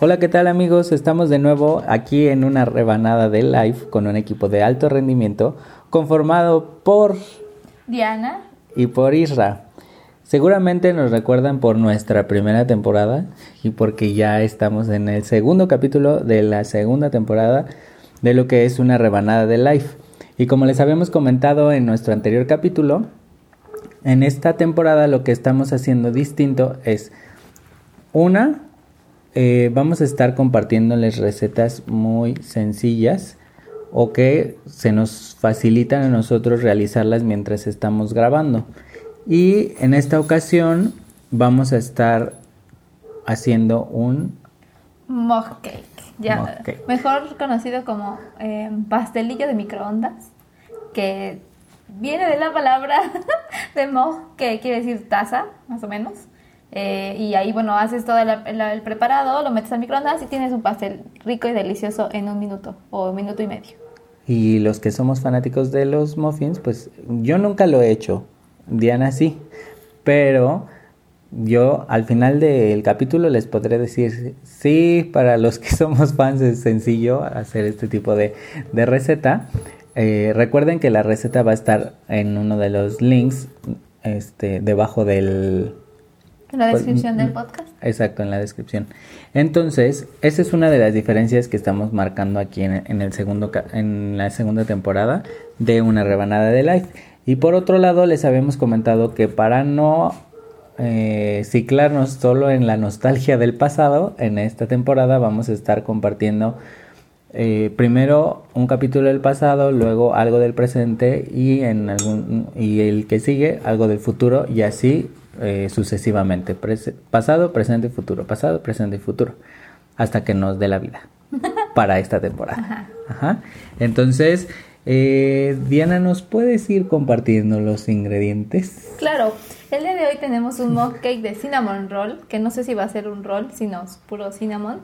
Hola, ¿qué tal amigos? Estamos de nuevo aquí en una rebanada de live con un equipo de alto rendimiento conformado por Diana y por Isra. Seguramente nos recuerdan por nuestra primera temporada y porque ya estamos en el segundo capítulo de la segunda temporada de lo que es una rebanada de live. Y como les habíamos comentado en nuestro anterior capítulo, en esta temporada lo que estamos haciendo distinto es una eh, vamos a estar compartiéndoles recetas muy sencillas o que se nos facilitan a nosotros realizarlas mientras estamos grabando. Y en esta ocasión vamos a estar haciendo un mug cake, ya, mejor conocido como eh, pastelillo de microondas, que viene de la palabra de mug, que quiere decir taza, más o menos. Eh, y ahí, bueno, haces todo el, preparado, lo metes al microondas y tienes un pastel rico y delicioso en un minuto o un minuto y medio. Y los que somos fanáticos de los muffins, pues yo nunca lo he hecho. Diana sí. Pero yo al final del capítulo les podré decir, sí, para los que somos fans es sencillo hacer este tipo de, receta. Eh, recuerden que la receta va a estar en uno de los links este, debajo del, en la pues, descripción del mm, podcast. Exacto, en la descripción. Entonces, esa es una de las diferencias que estamos marcando aquí en, el segundo, en la segunda temporada de una rebanada de live. Y por otro lado, les habíamos comentado que para no eh, ciclarnos solo en la nostalgia del pasado, en esta temporada vamos a estar compartiendo eh, primero un capítulo del pasado, luego algo del presente y en algún y el que sigue algo del futuro y así eh, sucesivamente. pasado, presente, futuro. Pasado, presente y futuro. Hasta que nos dé la vida. para esta temporada. Ajá. Entonces, eh, Diana, ¿nos puedes ir compartiendo los ingredientes? Claro. El día de hoy tenemos un mug cake de cinnamon roll, que no sé si va a ser un roll, sino puro cinnamon,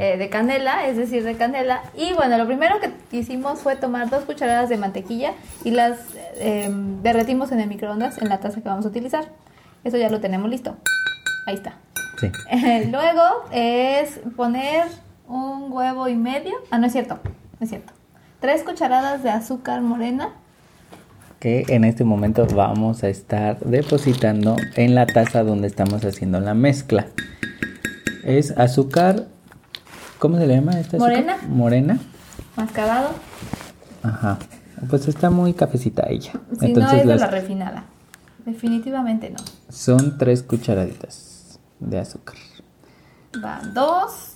eh, de canela, es decir, de canela. Y bueno, lo primero que hicimos fue tomar dos cucharadas de mantequilla y las derretimos en el microondas en la taza que vamos a utilizar. Eso ya lo tenemos listo. Ahí está. Sí. Luego es poner un huevo y medio. Ah, no es cierto. No es cierto. Tres cucharadas de azúcar morena. Que en este momento vamos a estar depositando en la taza donde estamos haciendo la mezcla. Es azúcar. ¿Cómo se le llama esta Morena. Morena. Mascabado. Ajá. Pues está muy cafecita ella. Si Entonces no es de la refinada. Definitivamente no. Son tres cucharaditas de azúcar. Van dos.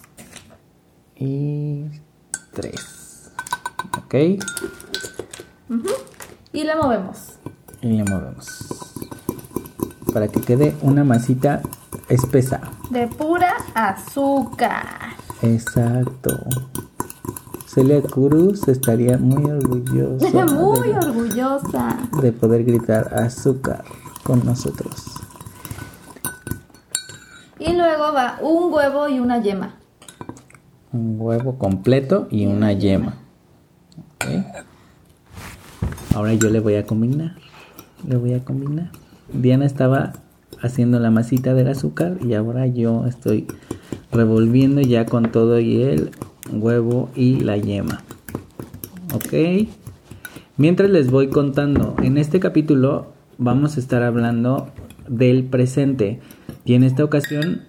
Y tres. Ok. Y la movemos. Y la movemos. Para que quede una masita espesa. De pura azúcar. Exacto. Celia Cruz estaría muy orgullosa. muy orgullosa. De poder gritar azúcar con nosotros. Y luego va un huevo y una yema. Un huevo completo y una yema. Ahora yo le voy a combinar. Le voy a combinar. Diana estaba haciendo la masita del azúcar y ahora yo estoy revolviendo ya con todo y el huevo y la yema. Ok. Mientras les voy contando, en este capítulo vamos a estar hablando del presente. Y en esta ocasión,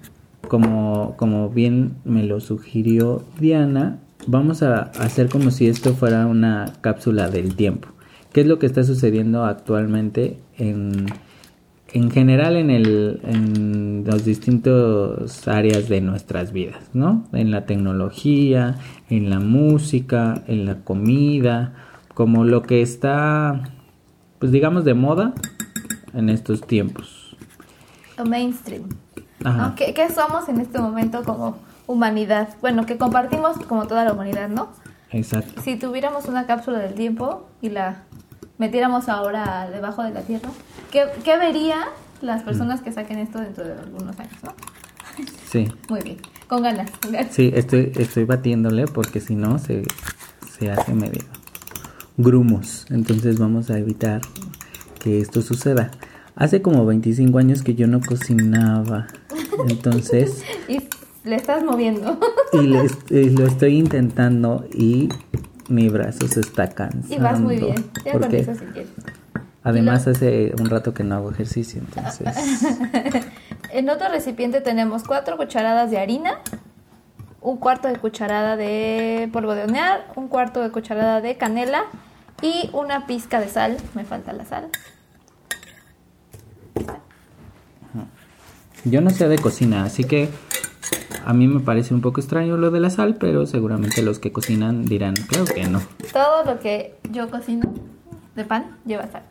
como, como bien me lo sugirió Diana, vamos a hacer como si esto fuera una cápsula del tiempo. ¿Qué es lo que está sucediendo actualmente en en general en, el, en los distintos áreas de nuestras vidas, ¿no? En la tecnología, en la música, en la comida, como lo que está, pues digamos, de moda en estos tiempos. Mainstream. ¿Qué, ¿Qué, somos en este momento como humanidad? Bueno, que compartimos como toda la humanidad, ¿no? Exacto. Si tuviéramos una cápsula del tiempo y la metiéramos ahora debajo de la tierra, ¿qué, qué verían las personas que saquen esto dentro de algunos años, no? Sí. Muy bien, con ganas, Sí, estoy, estoy batiéndole porque si no se, se hace medio grumos. Entonces vamos a evitar que esto suceda. Hace como 25 años que yo no cocinaba. Entonces... y le estás moviendo. y lo estoy intentando y mi brazo se está cansando. Y vas muy bien. Ya con eso si quieres. Además hace un rato que no hago ejercicio, entonces. en otro recipiente tenemos cuatro cucharadas de harina, un cuarto de cucharada de polvo de hornear, un cuarto de cucharada de canela y una pizca de sal. Me falta la sal. Yo no sé de cocina, así que a mí me parece un poco extraño lo de la sal, pero seguramente los que cocinan dirán, claro que no. Todo lo que yo cocino de pan lleva sal.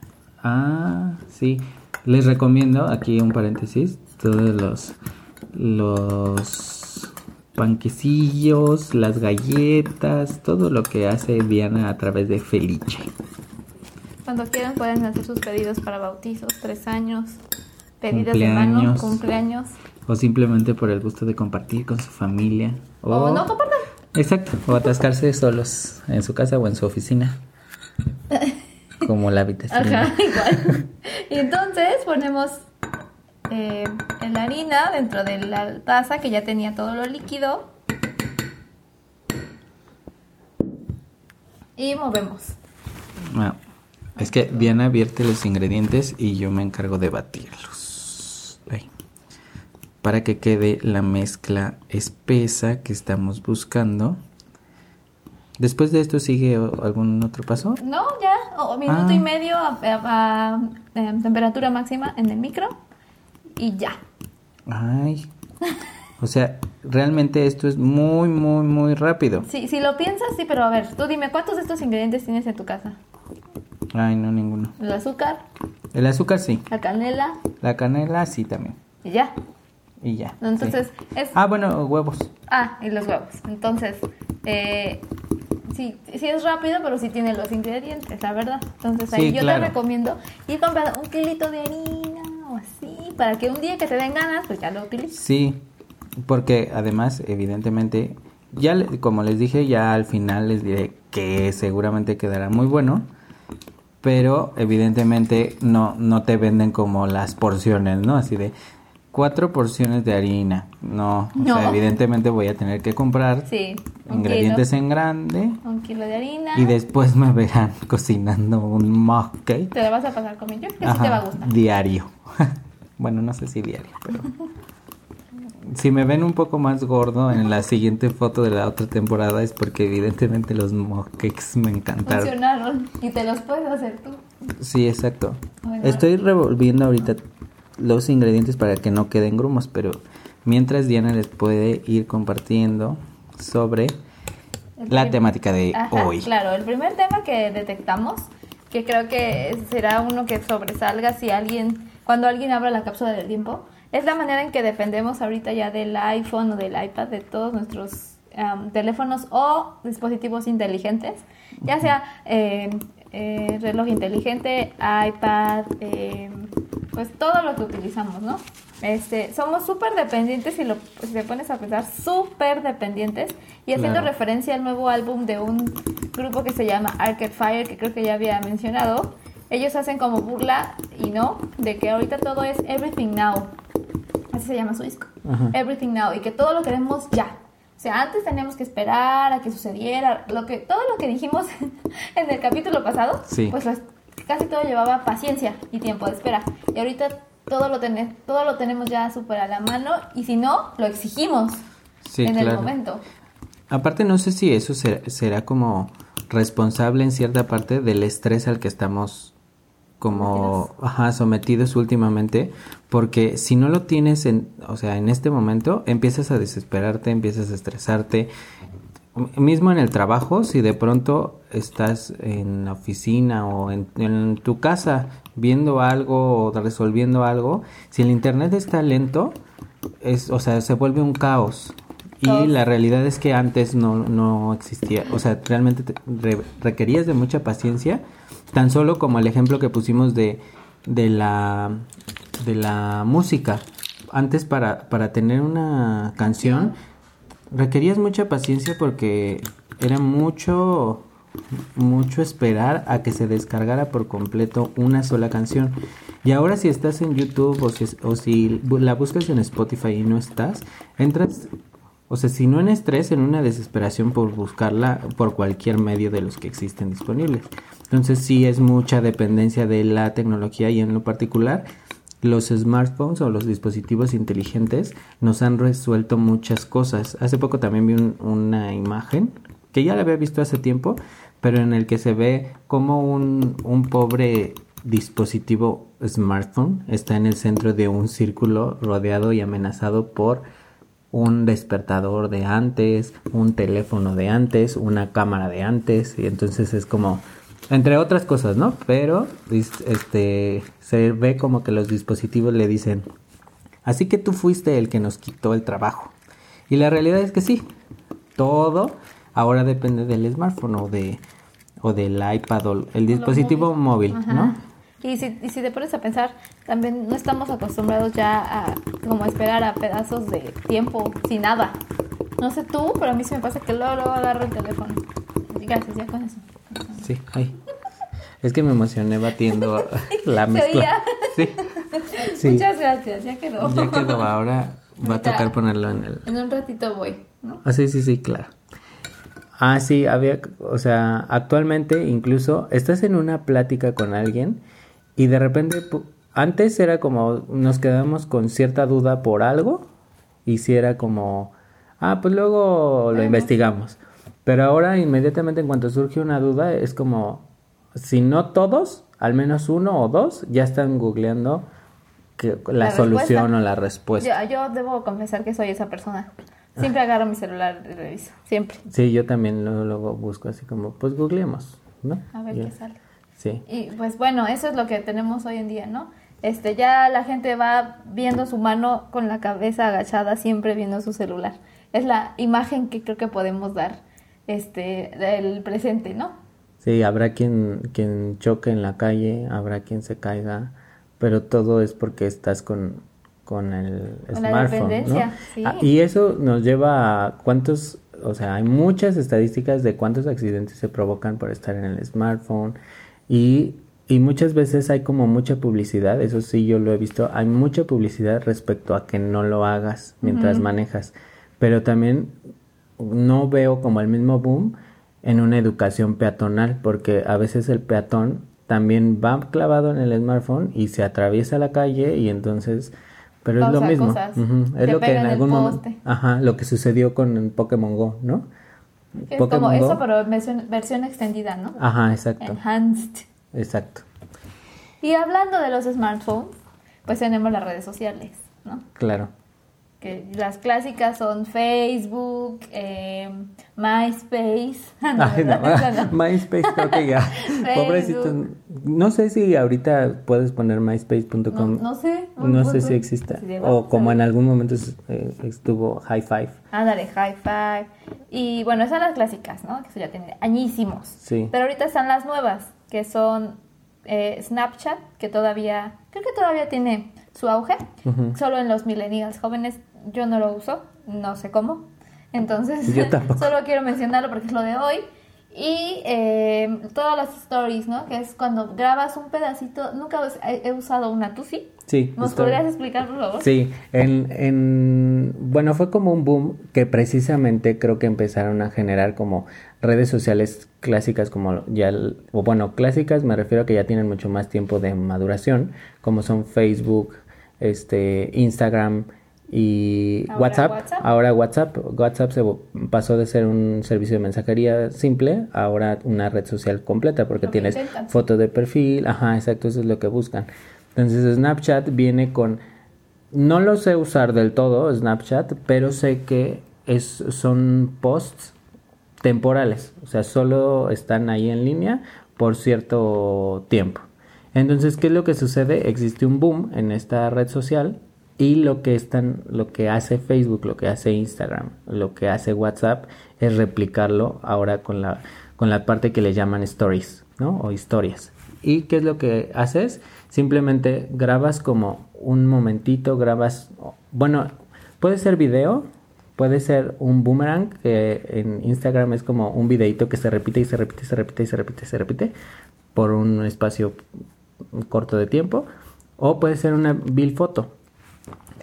Ah, sí. Les recomiendo, aquí un paréntesis, todos los, los panquecillos, las galletas, todo lo que hace Diana a través de Felice. Cuando quieran pueden hacer sus pedidos para bautizos, tres años, pedidos de mano, cumpleaños. O simplemente por el gusto de compartir con su familia. O, no compartan. Exacto, o atascarse solos en su casa o en su oficina. Como la habitación. Ajá, igual. y entonces ponemos eh, la harina dentro de la taza que ya tenía todo lo líquido. Y movemos. Bueno, es que Diana vierte los ingredientes y yo me encargo de batirlos. Para que quede la mezcla espesa que estamos buscando. Después de esto sigue algún otro paso? No, ya, o minuto y ah. medio a, temperatura máxima en el micro y ya. Ay. O sea, realmente esto es muy, muy, muy rápido. Sí, si lo piensas, sí, pero a ver, tú dime, ¿cuántos de estos ingredientes tienes en tu casa? Ay, no, ninguno. ¿El azúcar? El azúcar sí. ¿La canela? La canela sí también. ¿Y ya? Y ya. Entonces, es... Ah, bueno, huevos. Ah, y los huevos. Entonces, eh, sí, sí es rápido, pero sí tiene los ingredientes, la verdad. Entonces ahí yo te recomiendo ir comprando un kilito de harina o así, para que un día que te den ganas, pues ya lo utilices. Sí, porque además, evidentemente, ya como les dije, ya al final les diré que seguramente quedará muy bueno. Pero evidentemente no, no te venden como las porciones, ¿no? Así de, cuatro porciones de harina. No, o sea, evidentemente voy a tener que comprar ingredientes en grande. Un kilo de harina. Y después me verán cocinando un mug cake. Te lo vas a pasar creo que sí te va a gustar. Diario. bueno, no sé si diario, pero... si me ven un poco más gordo en la siguiente foto de la otra temporada es porque evidentemente los mug cakes me encantaron. Funcionaron y te los puedes hacer tú. Sí, exacto. Estoy revolviendo ahorita los ingredientes para que no queden grumos, pero mientras Diana les puede ir compartiendo sobre la temática de hoy. Claro, el primer tema que detectamos, que creo que será uno que sobresalga si alguien, cuando alguien abra la cápsula del tiempo, es la manera en que dependemos ahorita ya del iPhone o del iPad, de todos nuestros teléfonos o dispositivos inteligentes, ya sea eh, eh, reloj inteligente, iPad, eh, pues todo lo que utilizamos, ¿no? Este, somos súper dependientes, si, lo, si te pones a pensar, súper dependientes. Y haciendo referencia al nuevo álbum de un grupo que se llama Arcade Fire, que creo que ya había mencionado, ellos hacen como burla y no, de que ahorita todo es everything now. Así se llama su disco. Everything now. Y que todo lo queremos ya. O sea, antes teníamos que esperar a que sucediera, lo que, todo lo que dijimos en el capítulo pasado, pues casi todo llevaba paciencia y tiempo de espera. Y ahorita todo lo, todo lo tenemos ya súper a la mano y si no, lo exigimos en el momento. Aparte, no sé si eso será como responsable en cierta parte del estrés al que estamos como ajá, sometidos últimamente, porque si no lo tienes en, o sea, en este momento, empiezas a desesperarte, empiezas a estresarte. Mismo en el trabajo, si de pronto estás en la oficina o en, en tu casa viendo algo o resolviendo algo, si el internet está lento, es, o sea, se vuelve un caos. Y la realidad es que antes no, no existía, o sea, realmente requerías de mucha paciencia Tan solo como el ejemplo que pusimos de, de, la, de la música. Antes para, para tener una canción requerías mucha paciencia porque era mucho mucho esperar a que se descargara por completo una sola canción. Y ahora si estás en YouTube o si, o si la buscas en Spotify y no estás, entras o sea, si no en estrés, en una desesperación por buscarla por cualquier medio de los que existen disponibles. Entonces sí es mucha dependencia de la tecnología y en lo particular los smartphones o los dispositivos inteligentes nos han resuelto muchas cosas. Hace poco también vi una imagen que ya la había visto hace tiempo, pero en el que se ve como un, un pobre dispositivo smartphone está en el centro de un círculo rodeado y amenazado por un despertador de antes, un teléfono de antes, una cámara de antes, y entonces es como, entre otras cosas, ¿no? Pero este se ve como que los dispositivos le dicen, así que tú fuiste el que nos quitó el trabajo. Y la realidad es que sí, todo ahora depende del smartphone o de o del iPad o el dispositivo móvil, ¿no? Y si, y si te pones a pensar, también no estamos acostumbrados ya a como esperar a pedazos de tiempo sin nada. No sé tú, pero a mí sí me pasa que luego, luego agarro el teléfono. Gracias, ya con eso. Sí, ay. Es que me emocioné batiendo la mezcla. Sí. sí. Muchas gracias, ya quedó. Ya quedó, ahora va a tocar ponerlo en el... En un ratito voy, ¿no? Ah, sí, sí, sí, claro. Ah, sí, había, o sea, actualmente incluso estás en una plática con alguien y de repente, antes era como nos quedamos con cierta duda por algo y si era como, ah, pues luego lo investigamos. Pero ahora inmediatamente en cuanto surge una duda es como, si no todos, al menos uno o dos ya están googleando que, la, solución o la respuesta. Yo, debo confesar que soy esa persona. Siempre agarro mi celular y reviso, siempre. Sí, yo también luego, busco así como, pues googleemos, ¿no? A ver qué sale. Sí. Y pues bueno, eso es lo que tenemos hoy en día, ¿no? Este, ya la gente va viendo su mano con la cabeza agachada, siempre viendo su celular. Es la imagen que creo que podemos dar este del presente, ¿no? Sí, habrá quien quien choque en la calle, habrá quien se caiga, pero todo es porque estás con con el smartphone, ¿no? sí. Ah, y eso nos lleva a cuántos, o sea, hay muchas estadísticas de cuántos accidentes se provocan por estar en el smartphone y, y muchas veces hay como mucha publicidad, eso sí yo lo he visto, hay mucha publicidad respecto a que no lo hagas mientras manejas, pero también no veo como el mismo boom en una educación peatonal, porque a veces el peatón también va clavado en el smartphone y se atraviesa la calle y entonces pero es lo mismo es lo que en algún momento ajá lo que sucedió con Pokémon Go no es como eso, pero versión, versión extendida, ¿no? Ajá, exacto. Enhanced. Exacto. Y hablando de los smartphones, pues tenemos las redes sociales, ¿no? Claro. Que las clásicas son Facebook, eh, MySpace. no, MySpace creo que ya. Pobrecito. No sé si ahorita puedes poner myspace.com. No, sé. No, sé si exista. o como en algún momento eh, estuvo High Five. Ándale, High Five. Y bueno, esas son las clásicas, ¿no? Que eso ya tiene añísimos. Sí. Pero ahorita están las nuevas, que son eh, Snapchat, que todavía, creo que todavía tiene su auge, solo en los millennials jóvenes yo no lo uso, no sé cómo. Entonces, solo quiero mencionarlo porque es lo de hoy. Y eh, todas las stories, ¿no? Que es cuando grabas un pedacito. Nunca he, usado una, ¿tú sí? Sí. ¿Nos podrías explicar, por favor? Sí. En, en, bueno, fue como un boom que precisamente creo que empezaron a generar como redes sociales clásicas como ya, o bueno, clásicas me refiero a que ya tienen mucho más tiempo de maduración, como son Facebook, este, Instagram, y WhatsApp, ahora WhatsApp, WhatsApp se pasó de ser un servicio de mensajería simple, ahora una red social completa porque tienes foto de perfil, ajá, exacto, eso es lo que buscan. Entonces Snapchat viene con, no lo sé usar del todo Snapchat, pero sé que es, son posts temporales, o sea, solo están ahí en línea por cierto tiempo. Entonces, ¿qué es lo que sucede? Existe un boom en esta red social y lo que están, lo que hace Facebook, lo que hace Instagram, lo que hace WhatsApp es replicarlo ahora con la, con la parte que le llaman stories, ¿no? O historias. ¿Y qué es lo que haces? Simplemente grabas como un momentito, grabas, bueno, puede ser video, puede ser un boomerang, que en Instagram es como un videito que se repite y se repite, y se repite y se repite y se repite por un espacio corto de tiempo, o puede ser una bill foto,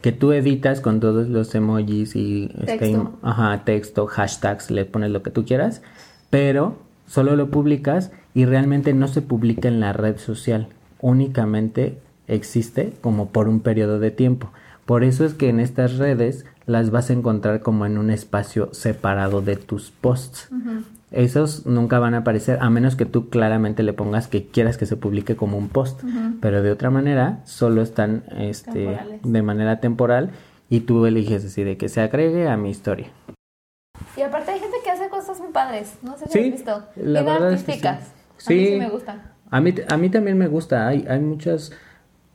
que tú editas con todos los emojis y este, texto. ajá, texto, hashtags, le pones lo que tú quieras, pero solo lo publicas y realmente no se publica en la red social, únicamente existe como por un periodo de tiempo. Por eso es que en estas redes las vas a encontrar como en un espacio separado de tus posts. Esos nunca van a aparecer a menos que tú claramente le pongas que quieras que se publique como un post. Pero de otra manera, solo están este, de manera temporal y tú eliges así de que se agregue a mi historia. Y aparte hay gente que hace cosas muy padres, no sé si has visto. La artísticas. sí. A mí sí me gustan. A mí, a mí también me gusta. Hay, hay muchas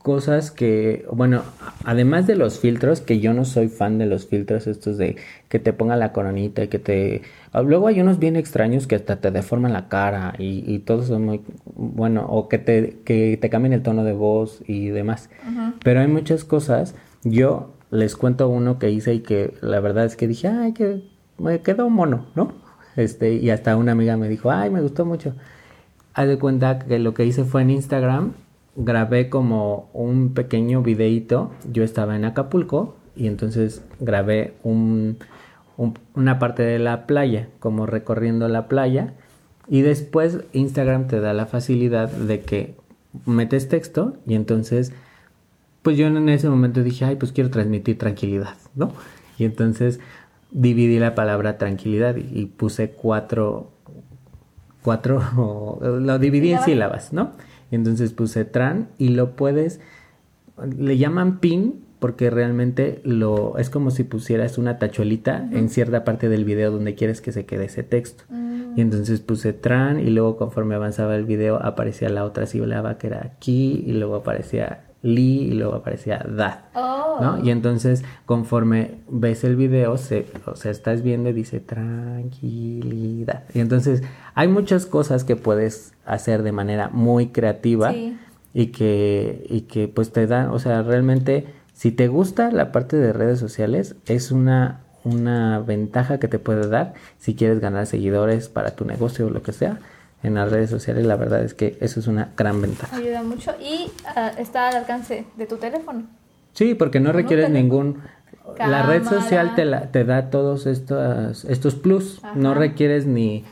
cosas que, bueno, además de los filtros, que yo no soy fan de los filtros estos de que te ponga la coronita y que te... Luego hay unos bien extraños que hasta te deforman la cara y, y todos son muy... Bueno, o que te, que te cambien el tono de voz y demás. Pero hay muchas cosas. Yo les cuento uno que hice y que la verdad es que dije, ay, que me quedó mono, ¿no? Este, y hasta una amiga me dijo, ay, me gustó mucho. Haz de cuenta que lo que hice fue en Instagram grabé como un pequeño videíto. Yo estaba en Acapulco y entonces grabé un, una parte de la playa, como recorriendo la playa. Y después Instagram te da la facilidad de que metes texto y entonces, pues yo en ese momento dije, ay, pues quiero transmitir tranquilidad, ¿no? Y entonces dividí la palabra tranquilidad y, puse cuatro, cuatro, lo dividí en sílabas, ¿no? Y entonces puse tran y lo puedes, le llaman pin porque realmente lo es como si pusieras una tachuelita en cierta parte del video donde quieres que se quede ese texto. Mm. Y entonces puse tran y luego conforme avanzaba el video aparecía la otra sílaba que era aquí y luego aparecía li y luego aparecía that. ¿No? Y entonces conforme ves el video, se, o sea, estás viendo y dice tranquilidad. Y entonces hay muchas cosas que puedes hacer de manera muy creativa y que y que pues te dan, o sea, realmente si te gusta la parte de redes sociales es una una ventaja que te puede dar si quieres ganar seguidores para tu negocio o lo que sea en las redes sociales, la verdad es que eso es una gran ventaja. Ayuda mucho y ah, está al alcance de tu teléfono. Sí, porque no requieres ningún... La red social te, te da todos estos, estos plus, no requieres ni...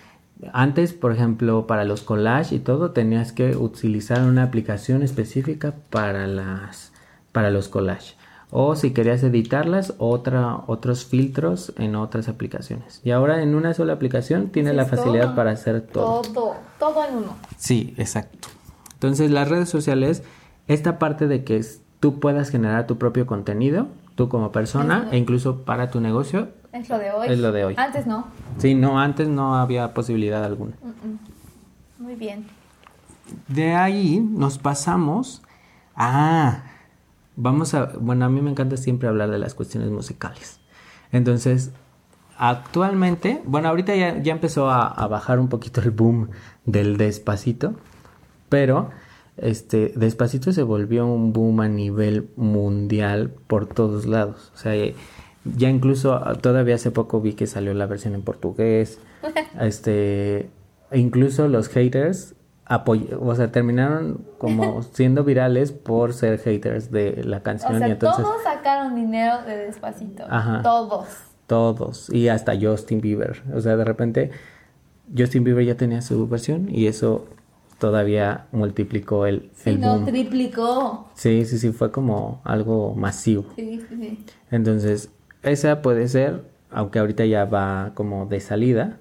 Antes, por ejemplo, para los collages y todo, tenías que utilizar una aplicación específica para, las, para los collages o si querías editarlas, otra, otros filtros en otras aplicaciones. Y ahora en una sola aplicación tienes la facilidad para hacer todo. Todo, todo en uno. Sí, exacto. Entonces las redes sociales, esta parte de que tú puedas generar tu propio contenido, tú como persona, e incluso para tu negocio. Es lo de hoy. Es lo de hoy. Antes no. Sí, no, antes no había posibilidad alguna. Muy bien. De ahí nos pasamos a vamos a, bueno, a mí me encanta siempre hablar de las cuestiones musicales. Entonces, actualmente, bueno, ahorita ya, ya empezó a, bajar un poquito el boom del despacito, pero este despacito se volvió un boom a nivel mundial por todos lados. O sea, ya incluso todavía hace poco vi que salió la versión en portugués. este, incluso los haters o sea, terminaron como siendo virales por ser haters de la canción. O sea, todos sacaron dinero de Despacito. Ajá, todos. Todos. Y hasta Justin Bieber. O sea, de repente Justin Bieber ya tenía su versión y eso todavía multiplicó el, sí, no, triplicó. Sí, sí, sí, fue como algo masivo. Sí, sí, sí. Entonces, esa puede ser, aunque ahorita ya va como de salida.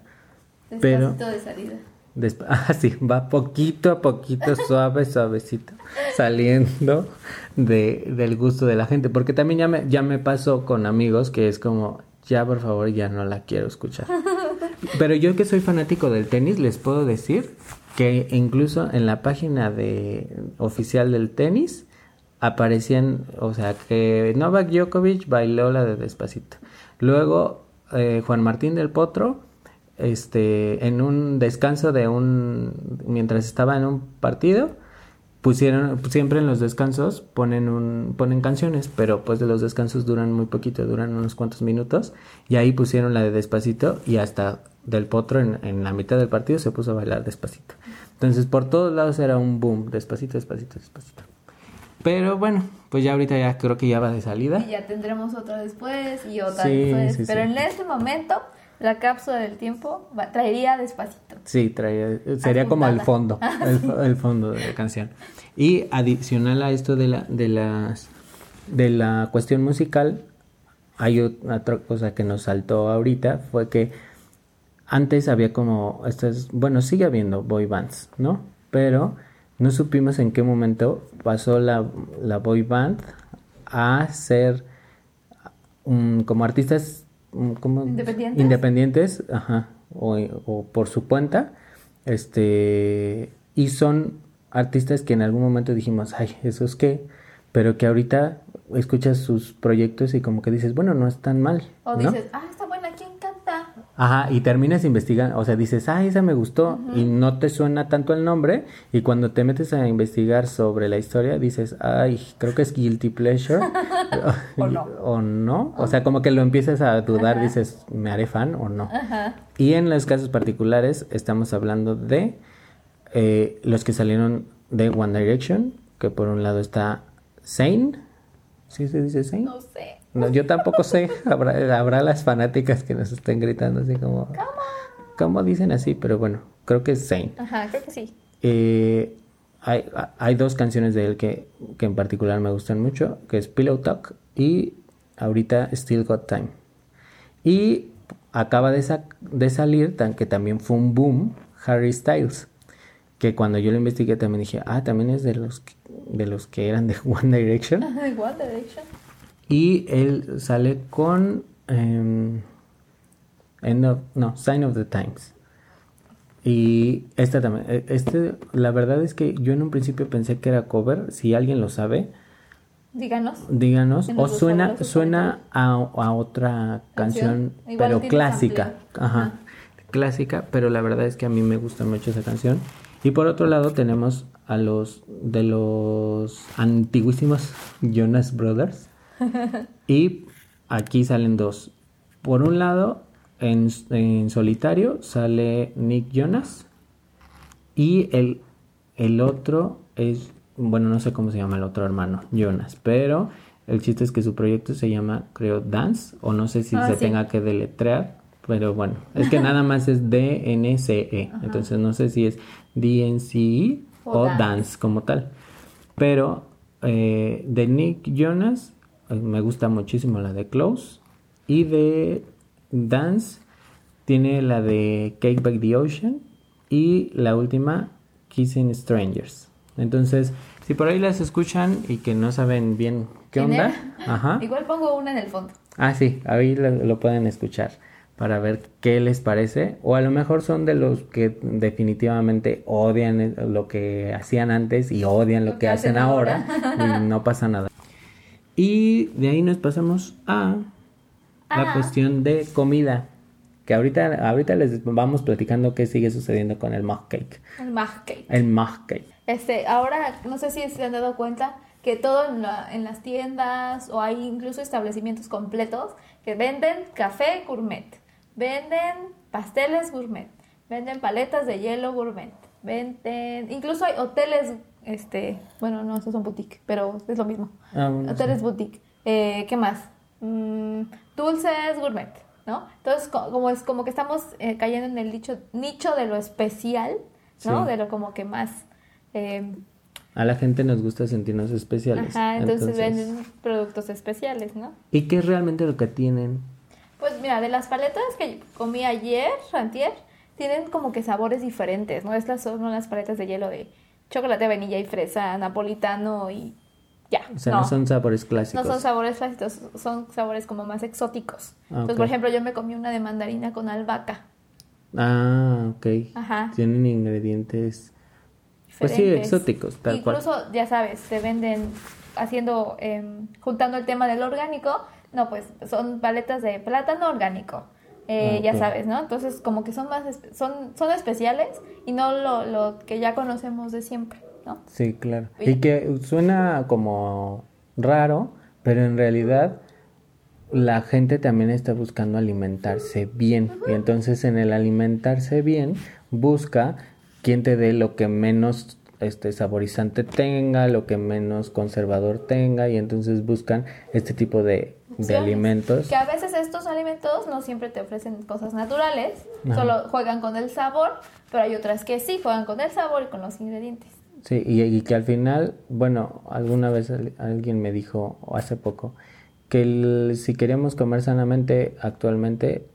Despacito pero, de salida ah, sí, va poquito a poquito, suave, suavecito, saliendo de, del gusto de la gente. Porque también ya me, ya me pasó con amigos que es como, ya por favor, ya no la quiero escuchar. Pero yo que soy fanático del tenis, les puedo decir que incluso en la página de oficial del tenis aparecían, o sea, que Novak Djokovic bailó la de Despacito. Luego eh, Juan Martín del Potro este, en un descanso de un, mientras estaba en un partido, pusieron, siempre en los descansos ponen un, ponen canciones, pero pues de los descansos duran muy poquito, duran unos cuantos minutos, y ahí pusieron la de despacito y hasta del potro en, en la mitad del partido se puso a bailar despacito. Entonces por todos lados era un boom, despacito, despacito, despacito. Pero bueno, pues ya ahorita ya creo que ya va de salida. Y ya tendremos otra después y otra después. Pero en este momento la cápsula del tiempo traería despacito. Sí, traería, sería como el fondo, el, fondo de la canción. Y adicional a esto de la, de las, de la cuestión musical, hay otra cosa que nos saltó ahorita, fue que antes había como estas, bueno, sigue habiendo boy bands, ¿no? Pero no supimos en qué momento pasó la, la boy band a ser como artistas como independientes, independientes ajá, o, o, por su cuenta, este, y son artistas que en algún momento dijimos, ay, ¿eso es qué? Pero que ahorita escuchas sus proyectos y como que dices, bueno, no es tan mal. O dices, ah, está. Ajá, y terminas investigando, o sea, dices, ah, esa me gustó, y no te suena tanto el nombre, y cuando te metes a investigar sobre la historia, dices, ay, creo que es Guilty Pleasure. o no. O no, o sea, como que lo empiezas a dudar, dices, ¿me haré fan o no? Ajá. Y en los casos particulares, estamos hablando de eh, los que salieron de One Direction, que por un lado está Zane, ¿Sí se dice Zayn? No sé. Yo tampoco sé. Habrá, habrá las fanáticas que nos estén gritando así como... ¿Cómo? ¿Cómo dicen así? Pero bueno, creo que es Zayn. Ajá, creo que sí. Eh, hay, hay, dos canciones de él que, que, en particular me gustan mucho, que es Pillow Talk y ahorita Still Got Time. Y acaba de, de salir, tan, que también fue un boom, Harry Styles, que cuando yo lo investigué también dije, ah, también es de los de los que eran de One Direction. One Direction. Y él sale con em, no, Sign of the Times. Y esta también, e, este, la verdad es que yo en un principio pensé que era cover, si alguien lo sabe. Díganos. Díganos. O suena, suena a, a, otra canción, pero clásica. Ajá. Clásica, pero la verdad es que a mí me gusta mucho esa canción. Y por otro lado tenemos a los de los antiguísimos Jonas Brothers. y aquí salen dos. Por un lado, en, en, solitario sale Nick Jonas. Y el, el otro es, bueno, no sé cómo se llama el otro hermano, Jonas. Pero el chiste es que su proyecto se llama, creo, Dance. O no sé si ah, se tenga que deletrear. Pero bueno, es que nada más es DNCE. Entonces no sé si es DNCE o, dance. como tal. Pero eh, de Nick Jonas me gusta muchísimo la de Close. Y de Dance tiene la de Cake Back the Ocean. Y la última, Kissing Strangers. Entonces, si por ahí las escuchan y que no saben bien qué onda, Ajá. igual pongo una en el fondo. Ah, sí, ahí lo pueden escuchar para ver qué les parece. O a lo mejor son de los que definitivamente odian lo que hacían antes y odian lo, que, hacen ahora, y no pasa nada. Y de ahí nos pasamos a la ah. cuestión de comida. Que ahorita, ahorita les vamos platicando qué sigue sucediendo con el mug cake. El mug cake. El mug cake. Este, ahora no sé si se han dado cuenta que todo en, en las tiendas o hay incluso establecimientos completos que venden café gourmet Venden pasteles gourmet, venden paletas de hielo gourmet, venden, incluso hay hoteles, este, bueno, no, esos son boutique, pero es lo mismo. Ah, hoteles boutique. Eh, ¿Qué más? Mm, dulces gourmet, ¿no? Entonces, como es como que estamos eh, cayendo en el nicho, nicho de lo especial, ¿no? De lo como que más... Eh, a la gente nos gusta sentirnos especiales. Ajá, entonces, venden productos especiales, ¿no? ¿Y qué es realmente lo que tienen? Pues mira, de las paletas que comí ayer, antier, tienen como que sabores diferentes, ¿no? Estas son las paletas de hielo de chocolate, vainilla y fresa, napolitano y ya. O sea, no, son sabores clásicos. No son sabores clásicos, son sabores como más exóticos. Ah, Entonces, por ejemplo, yo me comí una de mandarina con albahaca. Ah, ok. Ajá. Tienen ingredientes... Pues sí, exóticos, tal Incluso, ya sabes, se venden haciendo, em, juntando el tema del orgánico, no, pues son paletas de plátano orgánico. Eh, ya sabes, ¿no? Entonces, como que son más, son, son especiales y no lo, lo que ya conocemos de siempre, ¿no? Sí, claro. Y, que suena como raro, pero en realidad la gente también está buscando alimentarse bien. Y entonces en el alimentarse bien, busca quien te dé lo que menos este saborizante tenga, lo que menos conservador tenga y entonces buscan este tipo de, alimentos. Que a veces estos alimentos no siempre te ofrecen cosas naturales, solo juegan con el sabor, pero hay otras que sí juegan con el sabor y con los ingredientes. Sí, y, que al final, bueno, alguna vez alguien me dijo hace poco que si queríamos comer sanamente actualmente,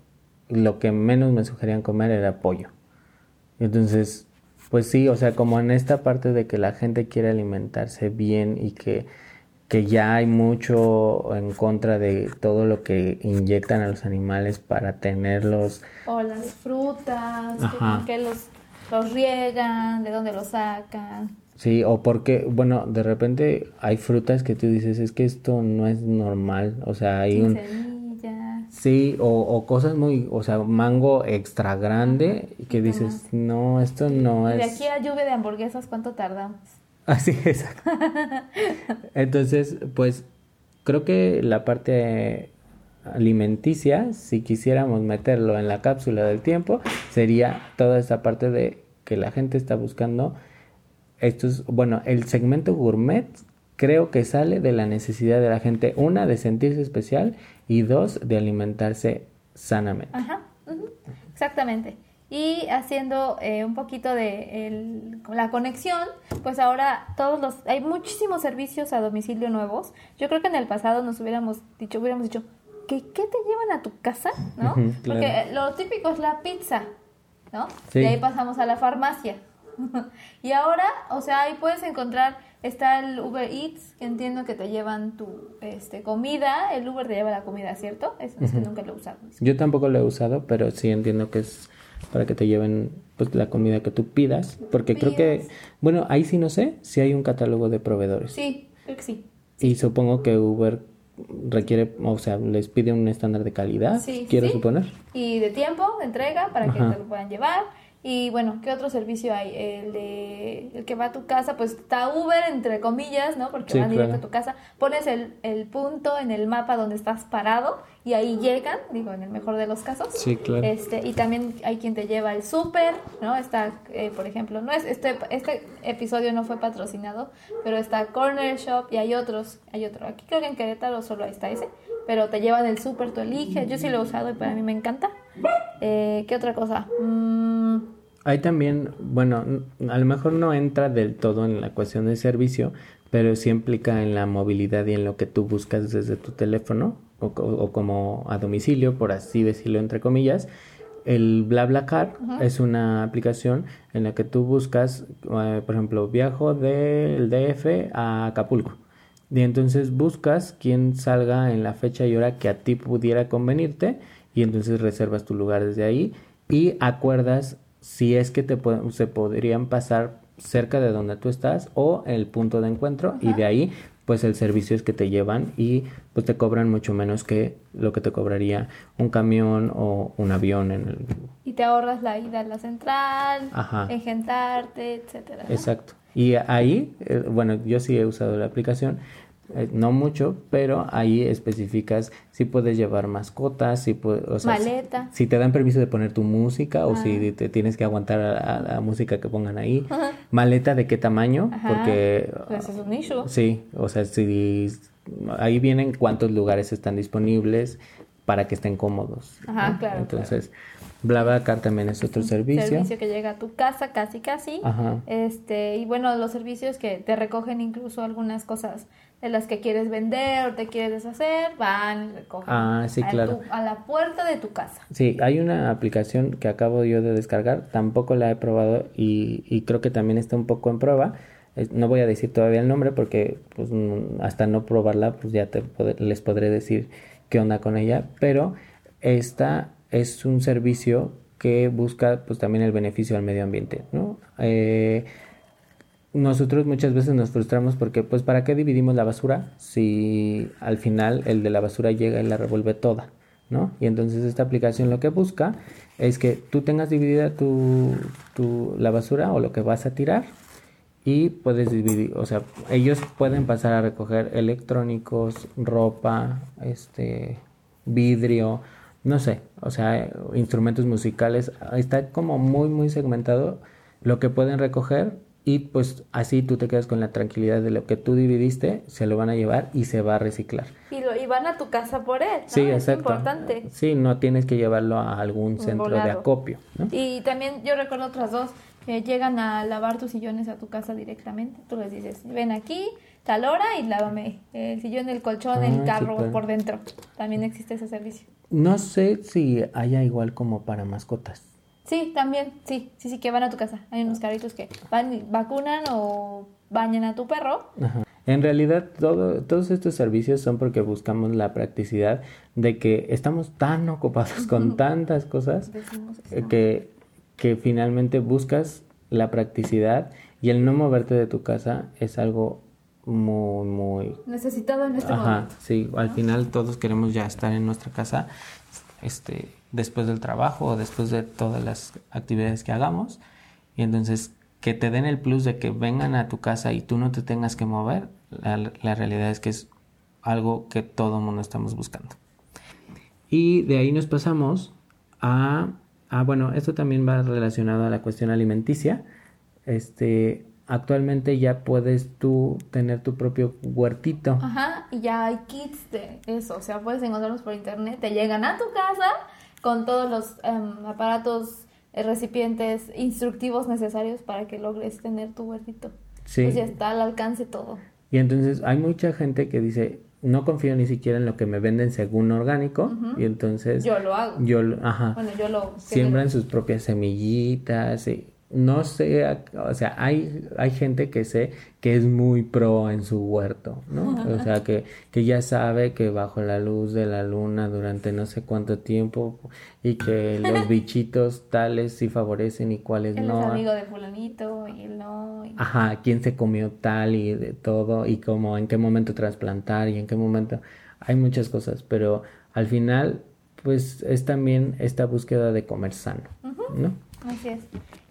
lo que menos me sugerían comer era pollo. Entonces, pues sí, o sea, como en esta parte de que la gente quiere alimentarse bien y que, que ya hay mucho en contra de todo lo que inyectan a los animales para tenerlos. O las frutas, que los, los riegan, de dónde los sacan. Sí, o porque, bueno, de repente hay frutas que tú dices, es que esto no es normal, o sea, hay un... Sí, o, cosas muy, o sea, mango extra grande que dices, no, esto no es... De aquí a lluvia de hamburguesas, ¿cuánto tardamos? Así, exacto. Entonces, pues, creo que la parte alimenticia, si quisiéramos meterlo en la cápsula del tiempo, sería toda esa parte de que la gente está buscando estos, bueno, el segmento gourmet creo que sale de la necesidad de la gente, una, de sentirse especial y dos, de alimentarse sanamente. Ajá, exactamente. Y haciendo eh, un poquito de la conexión, pues ahora todos los, hay muchísimos servicios a domicilio nuevos. Yo creo que en el pasado nos hubiéramos dicho, hubiéramos dicho, ¿qué, qué te llevan a tu casa? ¿No? Porque lo típico es la pizza, ¿no? Y ahí pasamos a la farmacia. y ahora, o sea, ahí puedes encontrar Está el Uber Eats, que entiendo que te llevan tu este, comida. El Uber te lleva la comida, ¿cierto? Es, que nunca lo he usado. Yo tampoco lo he usado, pero sí entiendo que es para que te lleven pues la comida que tú pidas. Porque creo que, bueno, ahí sí no sé si hay un catálogo de proveedores. Sí, creo que sí. Y supongo que Uber requiere, o sea, les pide un estándar de calidad, quiero suponer. Y de tiempo, de entrega, para que te lo puedan llevar. Y bueno, ¿qué otro servicio hay? El de el que va a tu casa, pues está Uber, entre comillas, ¿no? Porque van directo a tu casa. Pones el, el, punto en el mapa donde estás parado y ahí llegan, digo, en el mejor de los casos. Sí, claro. Este, y también hay quien te lleva el súper, ¿no? Está, eh, por ejemplo, no es este, este episodio no fue patrocinado, pero está Corner Shop y hay otros, hay otro. Aquí creo que en Querétaro solo está ese, pero te llevan el súper, tú eliges. Yo sí lo he usado y para mí me encanta. Eh, ¿Qué otra cosa? Mm, hay también, bueno, a lo mejor no entra del todo en la cuestión de servicio, pero sí implica en la movilidad y en lo que tú buscas desde tu teléfono o, como a domicilio, por así decirlo entre comillas. El BlaBlaCar es una aplicación en la que tú buscas, eh, por ejemplo, viajo del DF a Acapulco. Y entonces buscas quién salga en la fecha y hora que a ti pudiera convenirte y entonces reservas tu lugar desde ahí y acuerdas si es que te se podrían pasar cerca de donde tú estás o el punto de encuentro y de ahí pues el servicio es que te llevan y pues te cobran mucho menos que lo que te cobraría un camión o un avión en el... Y te ahorras la ida a la central, engentarte, etcétera. Exacto. Y ahí, eh, bueno, yo sí he usado la aplicación eh, no mucho, pero ahí especificas si puedes llevar mascotas, si puedes, Maleta. Si, te dan permiso de poner tu música o si ah. te tienes que aguantar a, la música que pongan ahí. Maleta de qué tamaño, porque... Pues es un nicho. Sí, o sea, si ahí vienen cuántos lugares están disponibles para que estén cómodos. Ajá, claro. Entonces, BlaBlaCar también es otro servicio. Servicio que llega a tu casa casi casi. Ajá. Este, y bueno, los servicios que te recogen incluso algunas cosas de las que quieres vender o te quieres deshacer, van y recogen ah, sí, claro. a la puerta de tu casa. Sí, hay una aplicación que acabo yo de descargar, tampoco la he probado y, y creo que también está un poco en prueba. No voy a decir todavía el nombre porque pues, hasta no probarla pues ya te les podré decir qué onda con ella, pero esta es un servicio que busca pues también el beneficio al medio ambiente, ¿no? Eh, nosotros muchas veces nos frustramos porque pues para qué dividimos la basura si al final el de la basura llega y la revuelve toda, ¿no? Y entonces esta aplicación lo que busca es que tú tengas dividida tu, tu, la basura o lo que vas a tirar y puedes dividir, o sea, ellos pueden pasar a recoger electrónicos, ropa, este, vidrio, no sé, o sea, instrumentos musicales, está como muy muy segmentado lo que pueden recoger y pues así tú te quedas con la tranquilidad de lo que tú dividiste, se lo van a llevar y se va a reciclar. Y, lo, y van a tu casa por él. Sí, exacto. Es importante. Sí, no tienes que llevarlo a algún centro de acopio. Y también yo recuerdo otras dos que llegan a lavar tus sillones a tu casa directamente. Tú les dices, ven aquí, tal hora y lávame el sillón, el colchón, el ah, carro por dentro. También existe ese servicio. No sé si haya igual como para mascotas. Sí, también, sí, sí, sí, que van a tu casa. Hay unos carritos que van, vacunan o bañan a tu perro. En realidad, todo, todos estos servicios son porque buscamos la practicidad de que estamos tan ocupados con tantas cosas que, que finalmente buscas la practicidad y el no moverte de tu casa es algo muy, muy... Necesitado en este Ajá, Sí, al final todos queremos ya estar en nuestra casa este, después del trabajo o después de todas las actividades que hagamos. Y entonces que te den el plus de que vengan a tu casa y tú no te tengas que mover, la, realidad es que es algo que todo mundo estamos buscando. Y de ahí nos pasamos a, a, bueno, esto también va relacionado a la cuestión alimenticia. Este, actualmente ya puedes tú tener tu propio huertito. Ajá, y ya hay kits de eso, o sea, puedes encontrarlos por internet, te llegan a tu casa con todos los em, aparatos, eh, recipientes, instructivos necesarios para que logres tener tu huertito. Sí. Pues ya está al alcance todo. Y entonces hay mucha gente que dice, no confío ni siquiera en lo que me venden según orgánico y entonces yo lo hago. yo ajá bueno yo lo siembran sus propias semillitas y no sé, o sea, hay, hay gente que sé que es muy pro en su huerto, ¿no? O sea, que, que ya sabe que bajo la luz de la luna durante no sé cuánto tiempo y que los bichitos tales sí favorecen y cuáles él no. Es amigo de fulanito y él no. Ajá, quién se comió tal y de todo y cómo, en qué momento trasplantar y en qué momento. Hay muchas cosas, pero al final, pues es también esta búsqueda de comer sano, ¿no? Así es.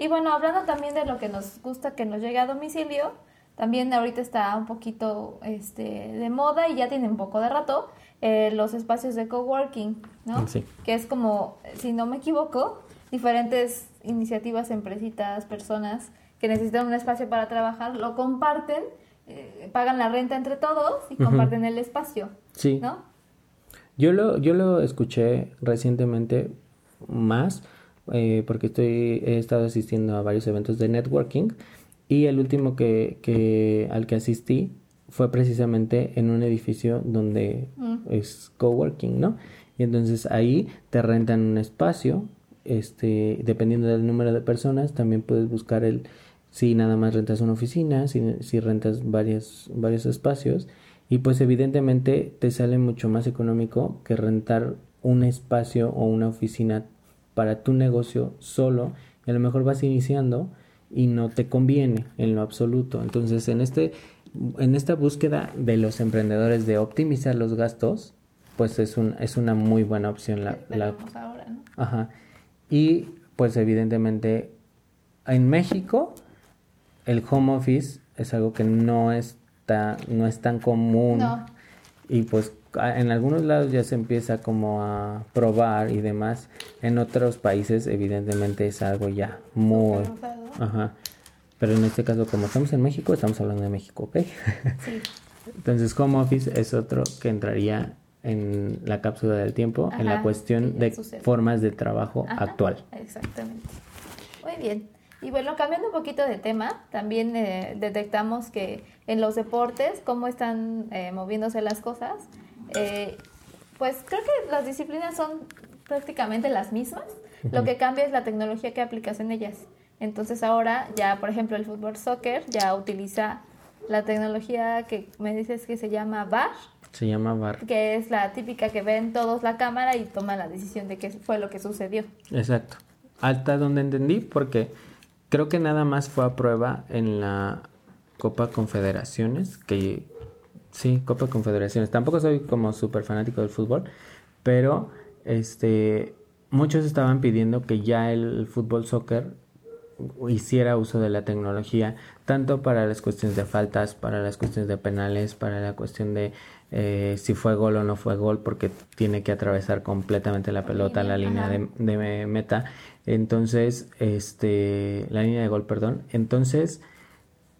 Y bueno, hablando también de lo que nos gusta que nos llegue a domicilio, también ahorita está un poquito este, de moda y ya tiene un poco de rato eh, los espacios de coworking, ¿no? Sí. Que es como, si no me equivoco, diferentes iniciativas, empresitas, personas que necesitan un espacio para trabajar, lo comparten, eh, pagan la renta entre todos y comparten el espacio. Sí. ¿No? Yo lo, yo lo escuché recientemente más eh, porque estoy, he estado asistiendo a varios eventos de networking y el último que, que al que asistí fue precisamente en un edificio donde mm. es coworking, ¿no? Y entonces ahí te rentan un espacio, este, dependiendo del número de personas, también puedes buscar el si nada más rentas una oficina, si, si rentas varios, varios espacios, y pues evidentemente te sale mucho más económico que rentar un espacio o una oficina para tu negocio solo y a lo mejor vas iniciando y no te conviene en lo absoluto. Entonces, en este en esta búsqueda de los emprendedores de optimizar los gastos, pues es un es una muy buena opción la, ahora, ¿no? Ajá. Y pues evidentemente en México el home office es algo que no está no es tan común. Y pues en algunos lados ya se empieza como a probar y demás. En otros países evidentemente es algo ya muy... Ajá. Pero en este caso, como estamos en México, estamos hablando de México, ¿ok? Sí. Entonces, home office es otro que entraría en la cápsula del tiempo, en la cuestión de formas de trabajo actual. Exactamente. Muy bien. Y bueno, cambiando un poquito de tema, también eh, detectamos que en los deportes, cómo están eh, moviéndose las cosas, eh, pues creo que las disciplinas son prácticamente las mismas. Lo que cambia es la tecnología que aplicas en ellas. Entonces ahora ya, por ejemplo, el fútbol soccer ya utiliza la tecnología que me dices que se llama VAR. Se llama VAR. Que es la típica que ven todos la cámara y toman la decisión de qué fue lo que sucedió. Exacto. Hasta donde entendí, porque creo que nada más fue a prueba en la Copa Confederaciones, que Sí, Copa Confederaciones. Tampoco soy como súper fanático del fútbol, pero este muchos estaban pidiendo que ya el fútbol soccer hiciera uso de la tecnología, tanto para las cuestiones de faltas, para las cuestiones de penales, para la cuestión de eh, si fue gol o no fue gol, porque tiene que atravesar completamente la pelota, la línea de, de, meta. Entonces, este, la línea de gol, perdón. Entonces,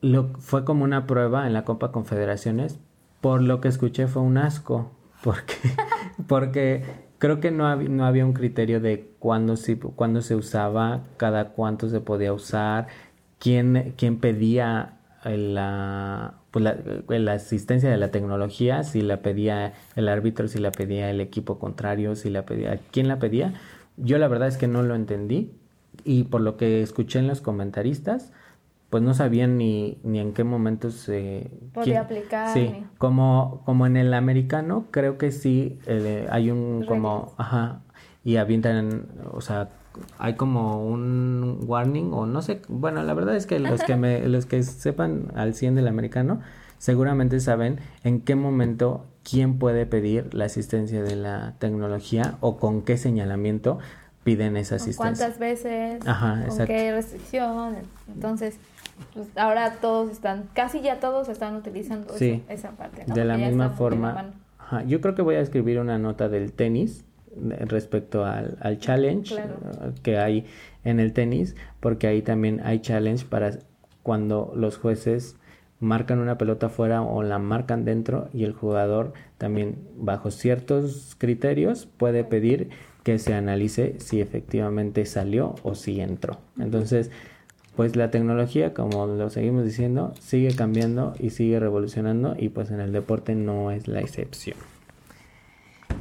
lo, fue como una prueba en la Copa Confederaciones. Por lo que escuché fue un asco. Porque, porque creo que no, no había un criterio de cuándo, si, cuándo se usaba, cada cuánto se podía usar, quién, quién pedía la, pues la, la, asistencia de la tecnología, si la pedía el árbitro, si la pedía el equipo contrario, si la pedía, quién la pedía. Yo la verdad es que no lo entendí y por lo que escuché en los comentaristas, pues no sabían ni, ni en qué momento se podía aplicar. Sí, como, como en el americano, creo que sí eh, hay un como, ajá, y avientan, o sea, hay como un warning o no sé, bueno, la verdad es que los que me los que sepan al 100 del americano seguramente saben en qué momento quién puede pedir la asistencia de la tecnología o con qué señalamiento piden esa asistencia. ¿Cuántas veces? Ajá, ¿Con qué restricción? Entonces, pues ahora todos están, casi ya todos están utilizando esa parte. De la misma forma. Ajá, yo creo que voy a escribir una nota del tenis respecto al, al challenge uh, que hay en el tenis, porque ahí también hay challenge para cuando los jueces marcan una pelota fuera o la marcan dentro y el jugador también bajo ciertos criterios puede pedir que se analice si efectivamente salió o si entró. Entonces, pues la tecnología, como lo seguimos diciendo, sigue cambiando y sigue revolucionando y pues en el deporte no es la excepción.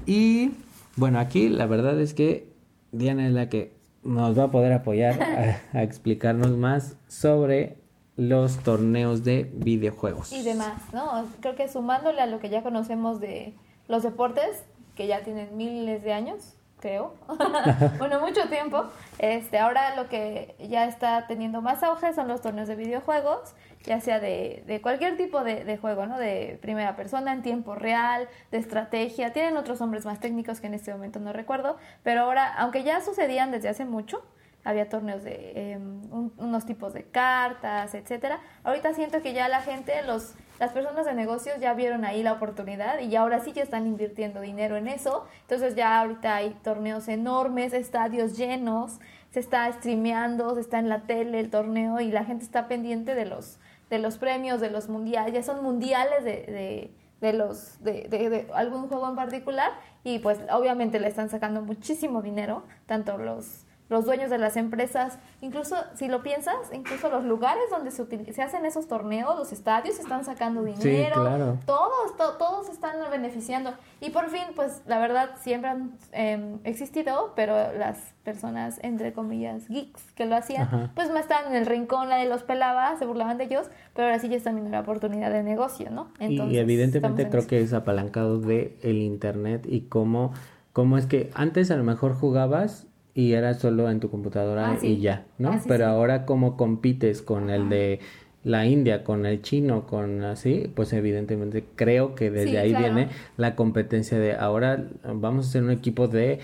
Y bueno, aquí la verdad es que Diana es la que nos va a poder apoyar a, explicarnos más sobre los torneos de videojuegos. Y demás, ¿no? Creo que sumándole a lo que ya conocemos de los deportes, que ya tienen miles de años, creo, bueno, mucho tiempo. Este, ahora lo que ya está teniendo más auge son los torneos de videojuegos, ya sea de, de cualquier tipo de, de, juego, ¿no? De primera persona, en tiempo real, de estrategia. Tienen otros nombres más técnicos que en este momento no recuerdo, pero ahora, aunque ya sucedían desde hace mucho, había torneos de em, unos tipos de cartas, etcétera. Ahorita siento que ya la gente, los las personas de negocios ya vieron ahí la oportunidad y ahora sí ya están invirtiendo dinero en eso. Entonces ya ahorita hay torneos enormes, estadios llenos, se está streameando, se está en la tele el torneo y la gente está pendiente de los de los premios, de los mundiales, ya son mundiales de, de de los de, de, algún juego en particular y pues obviamente le están sacando muchísimo dinero tanto los los dueños de las empresas, incluso si lo piensas, incluso los lugares donde se, se hacen esos torneos, los estadios están sacando dinero, todos, todos están beneficiando. Y por fin, pues la verdad, siempre han em, existido, pero las personas, entre comillas, geeks que lo hacían, pues más estaban en el rincón, nadie los pelaba, se burlaban de ellos, pero ahora sí ya están viendo la oportunidad de negocio, ¿no? y evidentemente creo que es apalancado de el internet y cómo, cómo es que antes a lo mejor jugabas y era solo en tu computadora ah, y ya, ¿no? Ah, Pero ahora como compites con el de la India, con el chino, con así, pues evidentemente creo que desde ahí viene la competencia de ahora vamos a ser un equipo de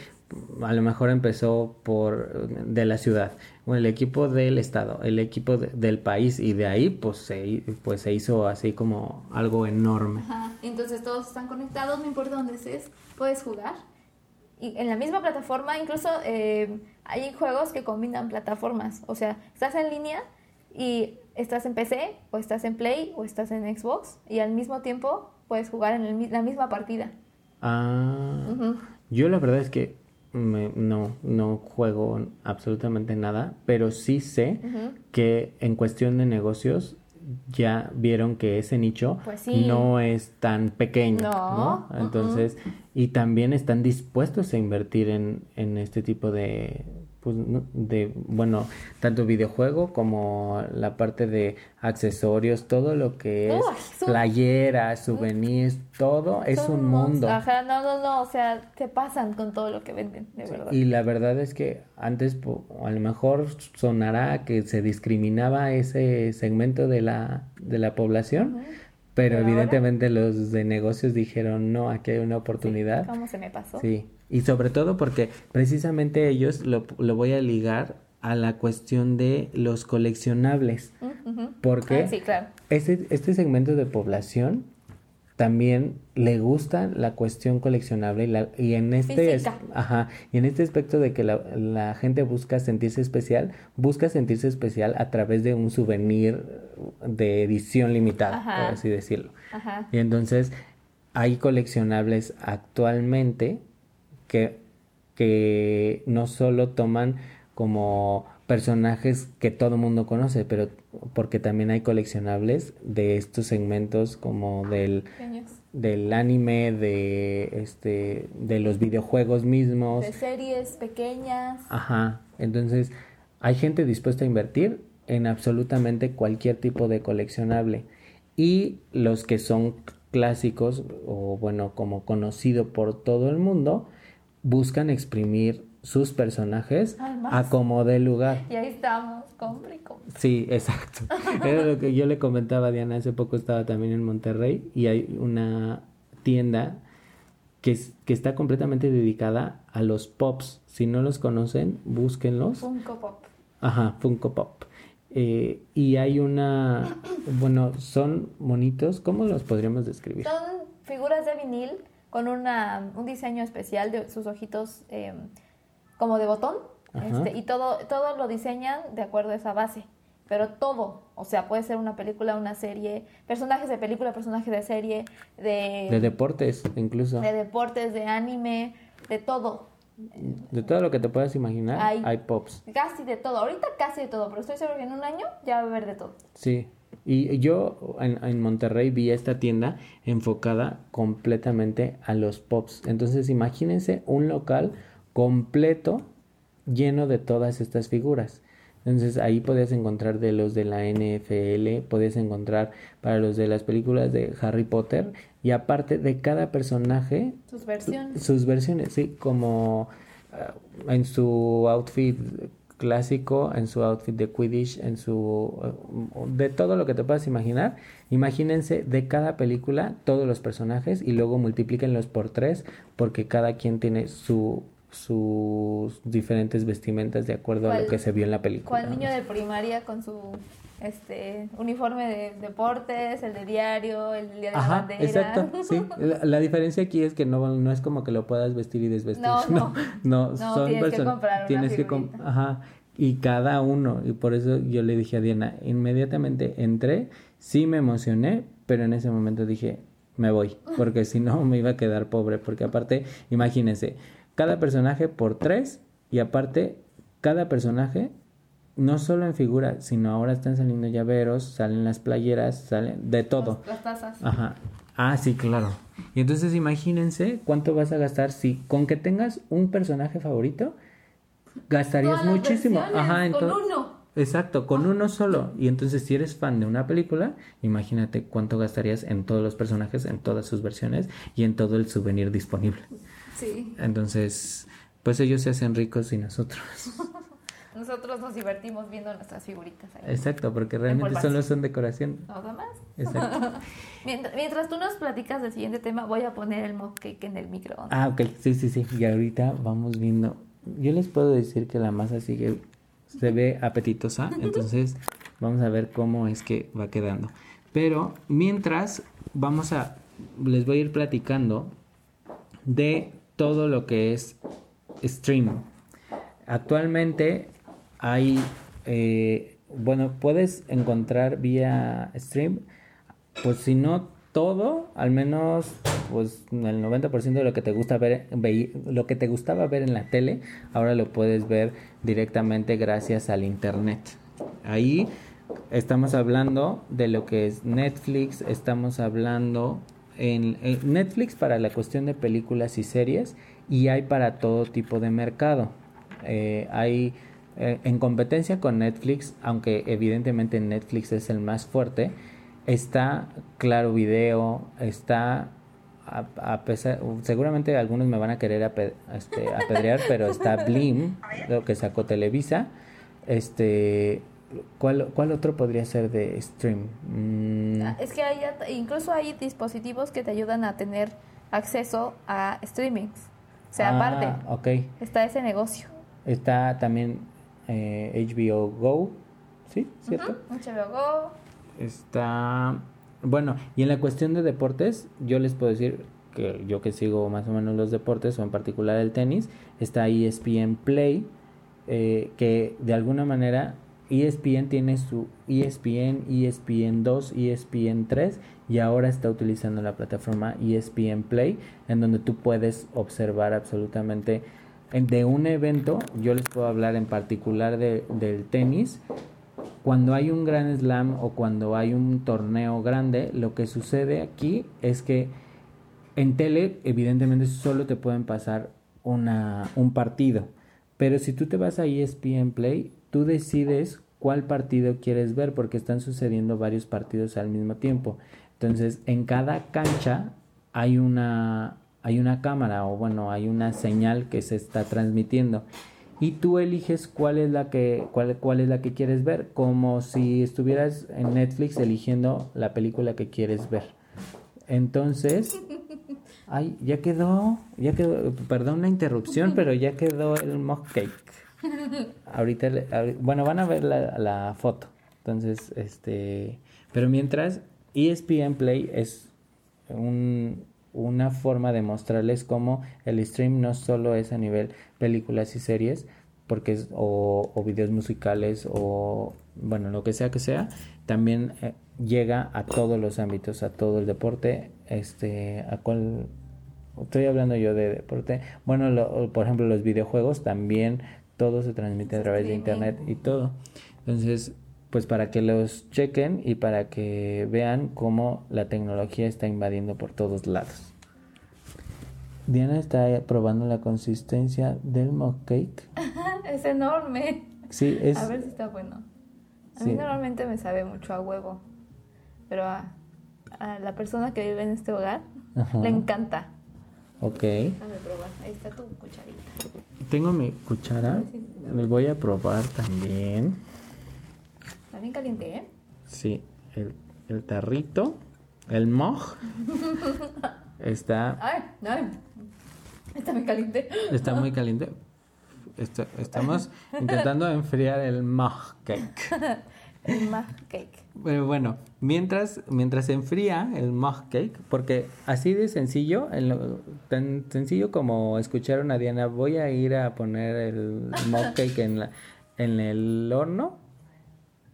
a lo mejor empezó por de la ciudad o el equipo del estado el equipo del país y de ahí pues se pues se hizo así como algo enorme. Entonces todos están conectados no importa dónde estés puedes jugar y en la misma plataforma, incluso eh, hay juegos que combinan plataformas. O sea, estás en línea y estás en PC, o estás en Play, o estás en Xbox, y al mismo tiempo puedes jugar en la misma partida. Ah, yo la verdad es que no, no juego absolutamente nada, pero sí sé que en cuestión de negocios ya vieron que ese nicho pues no es tan pequeño, no. Entonces, y también están dispuestos a invertir en, en este tipo de, pues, de, bueno, tanto videojuego como la parte de accesorios, todo lo que es playeras, souvenirs, todo es un mundo. Ajá, no, no, no, o sea, ¿qué pasan con todo lo que venden, de verdad. Y la verdad es que antes a lo mejor sonará que se discriminaba ese segmento de la, de la población. Pero, evidentemente los de negocios dijeron, no, aquí hay una oportunidad. ¿Cómo se me pasó? Sí, y sobre todo porque precisamente ellos lo, lo voy a ligar a la cuestión de los coleccionables. Porque ah, sí, claro. este, este segmento de población también le gusta la cuestión coleccionable y, la, y en este ajá, y en este aspecto de que la, la, gente busca sentirse especial, busca sentirse especial a través de un souvenir de edición limitada, por así decirlo. Y entonces hay coleccionables actualmente que, que no solo toman como personajes que todo el mundo conoce, pero porque también hay coleccionables de estos segmentos como del, del anime, de este, de los videojuegos mismos. De series pequeñas. Ajá. Entonces, hay gente dispuesta a invertir en absolutamente cualquier tipo de coleccionable. Y los que son clásicos, o bueno, como conocido por todo el mundo, buscan exprimir sus personajes a como de lugar. Y ahí estamos, compre y compre. Sí, exacto. Era lo que yo le comentaba a Diana, hace poco estaba también en Monterrey y hay una tienda que, que está completamente dedicada a los pops. Si no los conocen, búsquenlos. Funko Pop. Ajá, Funko Pop. Eh, y hay una, bueno, son monitos, ¿cómo los podríamos describir? Son figuras de vinil con una, un diseño especial de sus ojitos. Eh, como de botón, este, y todo, todo lo diseñan de acuerdo a esa base. Pero todo, o sea, puede ser una película, una serie, personajes de película, personajes de serie, de... De deportes, incluso. De deportes, de anime, de todo. De todo lo que te puedas imaginar, hay, pops. Casi de todo, ahorita casi de todo, pero estoy seguro que en un año ya va a haber de todo. Sí, y yo en, en, Monterrey vi esta tienda enfocada completamente a los pops. Entonces imagínense un local completo lleno de todas estas figuras. Entonces ahí podías encontrar de los de la NFL, podías encontrar para los de las películas de Harry Potter y aparte de cada personaje sus versiones. Sus versiones, sí, como ah, en su outfit clásico, en su outfit de Quidditch, en su ah, de todo lo que te puedas imaginar. Imagínense de cada película todos los personajes y luego multiplíquenlos por tres porque cada quien tiene su sus diferentes vestimentas de acuerdo a lo que se vio en la película. ¿Cuál niño de primaria con su este uniforme de deportes, el de diario, el día de la bandera? Exacto, sí. La, diferencia aquí es que no, no es como que lo puedas vestir y desvestir. No, no, no, son tienes que comprar tienes que ajá, y cada uno y por eso yo le dije a Diana, inmediatamente entré, sí me emocioné, pero en ese momento dije, me voy, porque si no me iba a quedar pobre, porque aparte, imagínense, cada personaje por tres y aparte cada personaje no solo en figura, sino ahora están saliendo llaveros, salen las playeras, salen de todo. Las, tazas. Ajá. Ah, sí, claro. Y entonces imagínense cuánto vas a gastar si con que tengas un personaje favorito gastarías muchísimo. Ajá, con uno. Exacto, con uno solo. Y entonces si eres fan de una película, imagínate cuánto gastarías en todos los personajes, en todas sus versiones y en todo el souvenir disponible. Sí. Entonces, pues ellos se hacen ricos y nosotros. nosotros nos divertimos viendo nuestras figuritas. Exacto, porque realmente solo son decoración. Nada más. Exacto. mientras, tú nos platicas del siguiente tema, voy a poner el mock cake en el microondas. Ah, ok, sí, sí, sí. Y ahorita vamos viendo. Yo les puedo decir que la masa sigue, se ve apetitosa, entonces vamos a ver cómo es que va quedando. Pero mientras, vamos a, les voy a ir platicando de todo lo que es stream. Actualmente hay, eh, bueno, puedes encontrar vía stream, pues si no todo, al menos pues el 90% de lo que te gusta ver, lo que te gustaba ver en la tele, ahora lo puedes ver directamente gracias al internet. Ahí estamos hablando de lo que es Netflix, estamos hablando en, Netflix para la cuestión de películas y series y hay para todo tipo de mercado. Eh, hay eh, en competencia con Netflix, aunque evidentemente Netflix es el más fuerte, está Claro Video, está a, pesar, seguramente algunos me van a querer este, apedrear, pero está Blim, lo que sacó Televisa, este ¿Cuál, ¿Cuál otro podría ser de stream? Mm. Ah, es que hay, incluso hay dispositivos que te ayudan a tener acceso a streamings. O sea, ah, aparte, okay. está ese negocio. Está también eh, HBO Go, ¿sí? ¿Cierto? HBO Go. Está... Bueno, y en la cuestión de deportes, yo les puedo decir que yo que sigo más o menos los deportes, o en particular el tenis, está ESPN Play, eh, que de alguna manera ESPN tiene su ESPN, ESPN 2, ESPN 3 y ahora está utilizando la plataforma ESPN Play en donde tú puedes observar absolutamente de un evento, yo les puedo hablar en particular de, del tenis, cuando hay un gran slam o cuando hay un torneo grande, lo que sucede aquí es que en tele evidentemente solo te pueden pasar una, un partido, pero si tú te vas a ESPN Play, tú decides cuál partido quieres ver porque están sucediendo varios partidos al mismo tiempo. Entonces, en cada cancha hay una hay una cámara o bueno, hay una señal que se está transmitiendo y tú eliges cuál es la que cuál, cuál es la que quieres ver, como si estuvieras en Netflix eligiendo la película que quieres ver. Entonces, ay, ya quedó, ya quedó, perdón la interrupción, pero ya quedó el mock cake. Ahorita, bueno, van a ver la, la foto. Entonces, este, pero mientras ESPN Play es un una forma de mostrarles cómo el stream no solo es a nivel películas y series, porque es, o, o videos musicales o bueno, lo que sea que sea, también eh, llega a todos los ámbitos, a todo el deporte, este, a cual estoy hablando yo de deporte, bueno, por ejemplo, los videojuegos también todo se transmite a través de internet y todo. Entonces, pues para que los chequen y para que vean cómo la tecnología está invadiendo por todos lados. Diana está probando la consistencia del mock cake. es enorme. Sí, es. A ver si está bueno. A mí normalmente me sabe mucho a huevo, pero a, la persona que vive en este hogar le encanta. Ok. Dame probar. Ahí está tu cucharita. Tengo mi cuchara. Me voy a probar también. Está bien caliente, ¿eh? Sí, el, el tarrito, el moj, está... ¡Ay! ¡Ay! Está muy caliente. Está muy caliente. estamos intentando enfriar el moj cake. el moj cake. Pero bueno, mientras, mientras se enfría el moj cake, porque así de sencillo, tan sencillo como escuchar a Diana, voy a ir a poner el moj cake en, la, en el horno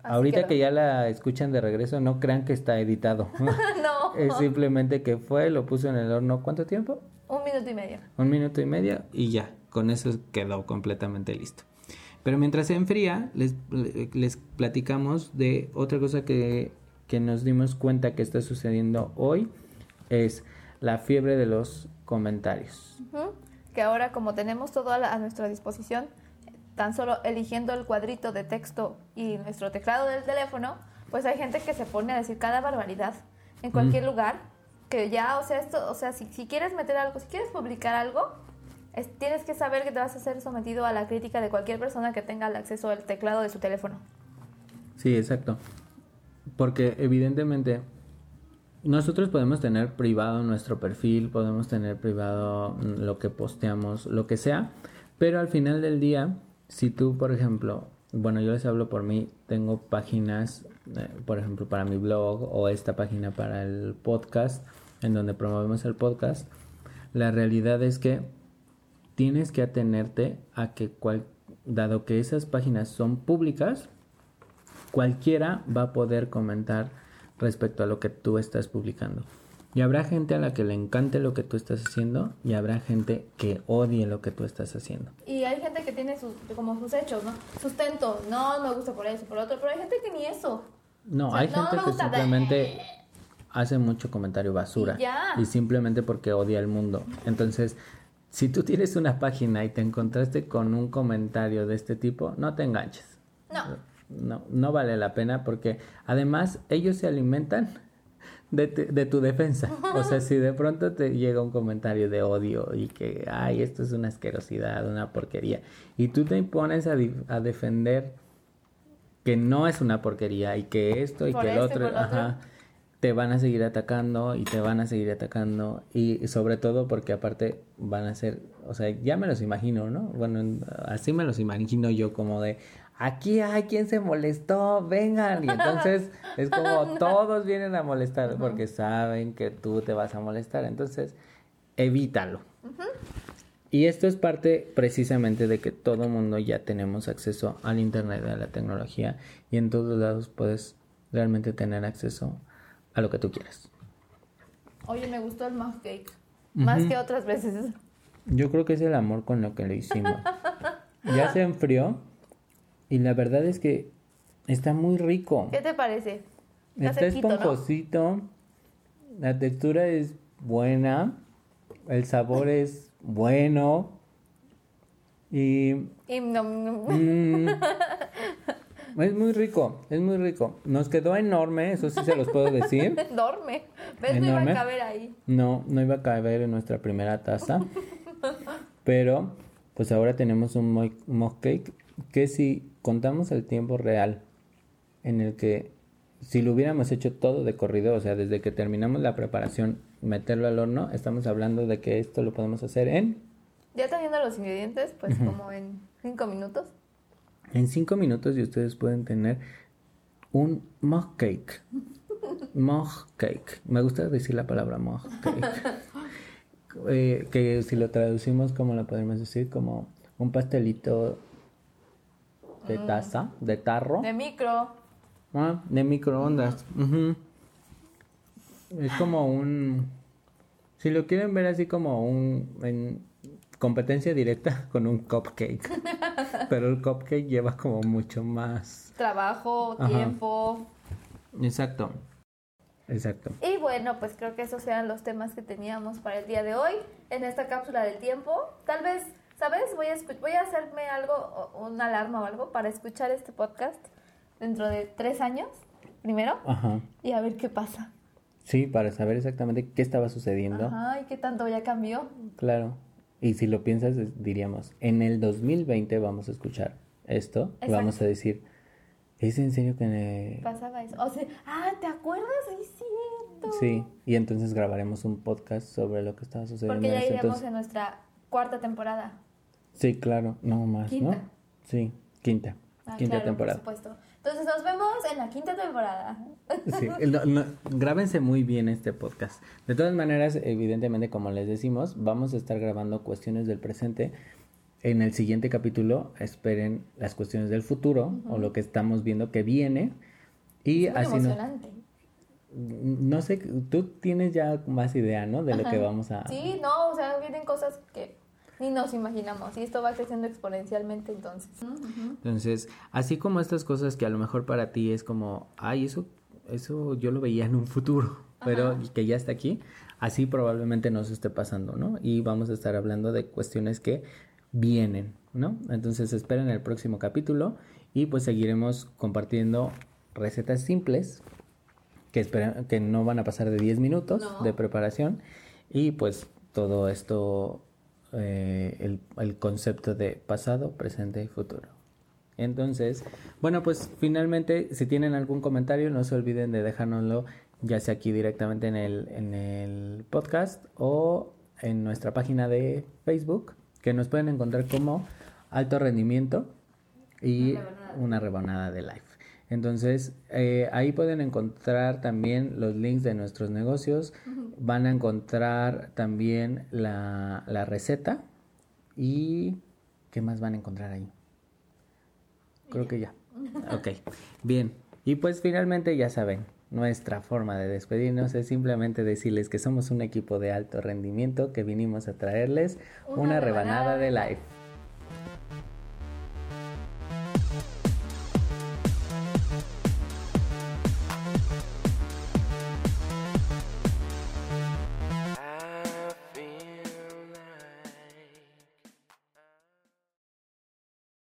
Ahorita que ya la escuchan de regreso, no crean que está editado. no. Es simplemente que fue, lo puso en el horno. ¿Cuánto tiempo? Un minuto y medio. Un minuto y medio y ya. Con eso quedó completamente listo. Pero mientras se enfría, les, les platicamos de otra cosa que, que nos dimos cuenta que está sucediendo hoy. Es la fiebre de los comentarios. Que ahora como tenemos todo a nuestra disposición, tan solo eligiendo el cuadrito de texto y nuestro teclado del teléfono, pues hay gente que se pone a decir cada barbaridad en cualquier lugar, que ya, o sea, esto, o sea, si, si quieres meter algo, si quieres publicar algo, tienes que saber que te vas a ser sometido a la crítica de cualquier persona que tenga el acceso al teclado de su teléfono. Sí, exacto. Porque evidentemente nosotros podemos tener privado nuestro perfil, podemos tener privado lo que posteamos, lo que sea, pero al final del día si tú, por ejemplo, bueno, yo les hablo por mí, tengo páginas, eh, por ejemplo, para mi blog o esta página para el podcast, en donde promovemos el podcast, la realidad es que tienes que atenerte a que, cual, dado que esas páginas son públicas, cualquiera va a poder comentar respecto a lo que tú estás publicando. Y habrá gente a la que le encante lo que tú estás haciendo y habrá gente que odie lo que tú estás haciendo. Y hay gente que tiene sus, como sus hechos, ¿no? Sustento, no me gusta por eso, por otro, pero hay gente que ni eso. No, hay gente que simplemente hace mucho comentario basura y, simplemente porque odia el mundo. Entonces, si tú tienes una página y te encontraste con un comentario de este tipo, no te enganches. No. No, no vale la pena porque además ellos se alimentan de, de, tu defensa. O sea, si de pronto te llega un comentario de odio y que, ay, esto es una asquerosidad, una porquería, y tú te pones a, a defender que no es una porquería y que esto y que el otro, ajá, te van a seguir atacando y te van a seguir atacando y sobre todo porque aparte van a ser, o sea, ya me los imagino, ¿no? Bueno, así me los imagino yo como de, aquí hay quien se molestó, vengan. Y entonces es como todos vienen a molestar porque saben que tú te vas a molestar. Entonces, evítalo. Y esto es parte precisamente de que todo mundo ya tenemos acceso al Internet, a la tecnología, y en todos lados puedes realmente tener acceso a lo que tú quieras. Oye, me gustó el mug cake, más que otras veces. Yo creo que es el amor con lo que lo hicimos. ya se enfrió y la verdad es que está muy rico. ¿Qué te parece? Está, esponjosito, la textura es buena, el sabor es bueno. Y. Mm, es muy rico, es muy rico. Nos quedó enorme, eso sí se los puedo decir. enorme. ¿Ves? No iba a caber ahí. No, no iba a caber en nuestra primera taza. pero, pues ahora tenemos un mug cake que si contamos el tiempo real en el que si lo hubiéramos hecho todo de corrido, o sea, desde que terminamos la preparación, meterlo al horno, estamos hablando de que esto lo podemos hacer en... Ya teniendo los ingredientes, pues como en cinco minutos. En cinco minutos y ustedes pueden tener un mug cake. mug cake. Me gusta decir la palabra mug cake. Eh, que si lo traducimos, como lo podemos decir? Como un pastelito de taza, de tarro. De micro. Ah, de microondas. Es como un... Si lo quieren ver así como un... En competencia directa con un cupcake. Pero el cupcake lleva como mucho más... Trabajo, tiempo. Exacto. Exacto. Y bueno, pues creo que esos eran los temas que teníamos para el día de hoy en esta cápsula del tiempo. Tal vez, ¿sabes? Voy a, voy a hacerme algo, una alarma o algo para escuchar este podcast dentro de tres años, primero, y a ver qué pasa. Sí, para saber exactamente qué estaba sucediendo. Ajá, y qué tanto ya cambió. Claro. Y si lo piensas, diríamos, en el 2020 vamos a escuchar esto y vamos a decir, ¿es en serio que... Pasaba eso. O sea, ah, ¿te acuerdas? Sí, cierto. Sí, y entonces grabaremos un podcast sobre lo que estaba sucediendo. Porque ya iremos en nuestra cuarta temporada. Sí, claro, no más, ¿Quinta? ¿no? Sí, quinta. Ah, quinta temporada. Por supuesto. Entonces nos vemos en la quinta temporada. Sí, grábense muy bien este podcast. De todas maneras, evidentemente, como les decimos, vamos a estar grabando cuestiones del presente. En el siguiente capítulo esperen las cuestiones del futuro o lo que estamos viendo que viene. Y es muy así emocionante. No, sé, tú tienes ya más idea, ¿no? De lo que vamos a... Sí, no, o sea, vienen cosas que ni nos imaginamos. Y esto va creciendo exponencialmente entonces. Entonces, así como estas cosas que a lo mejor para ti es como, ay, eso, eso yo lo veía en un futuro, pero que ya está aquí, así probablemente nos esté pasando, ¿no? Y vamos a estar hablando de cuestiones que vienen, ¿no? Entonces esperen el próximo capítulo y pues seguiremos compartiendo recetas simples que, esperan, que no van a pasar de 10 minutos de preparación y pues todo esto eh, el, concepto de pasado, presente y futuro. Entonces, bueno, pues finalmente, si tienen algún comentario, no se olviden de dejárnoslo, ya sea aquí directamente en el, en el podcast o en nuestra página de Facebook, que nos pueden encontrar como alto rendimiento y una rebanada de life. Entonces, eh, ahí pueden encontrar también los links de nuestros negocios, van a encontrar también la, la receta y ¿qué más van a encontrar ahí? Creo que ya. Ok, bien. Y pues finalmente ya saben, nuestra forma de despedirnos es simplemente decirles que somos un equipo de alto rendimiento que vinimos a traerles una, rebanada, de life.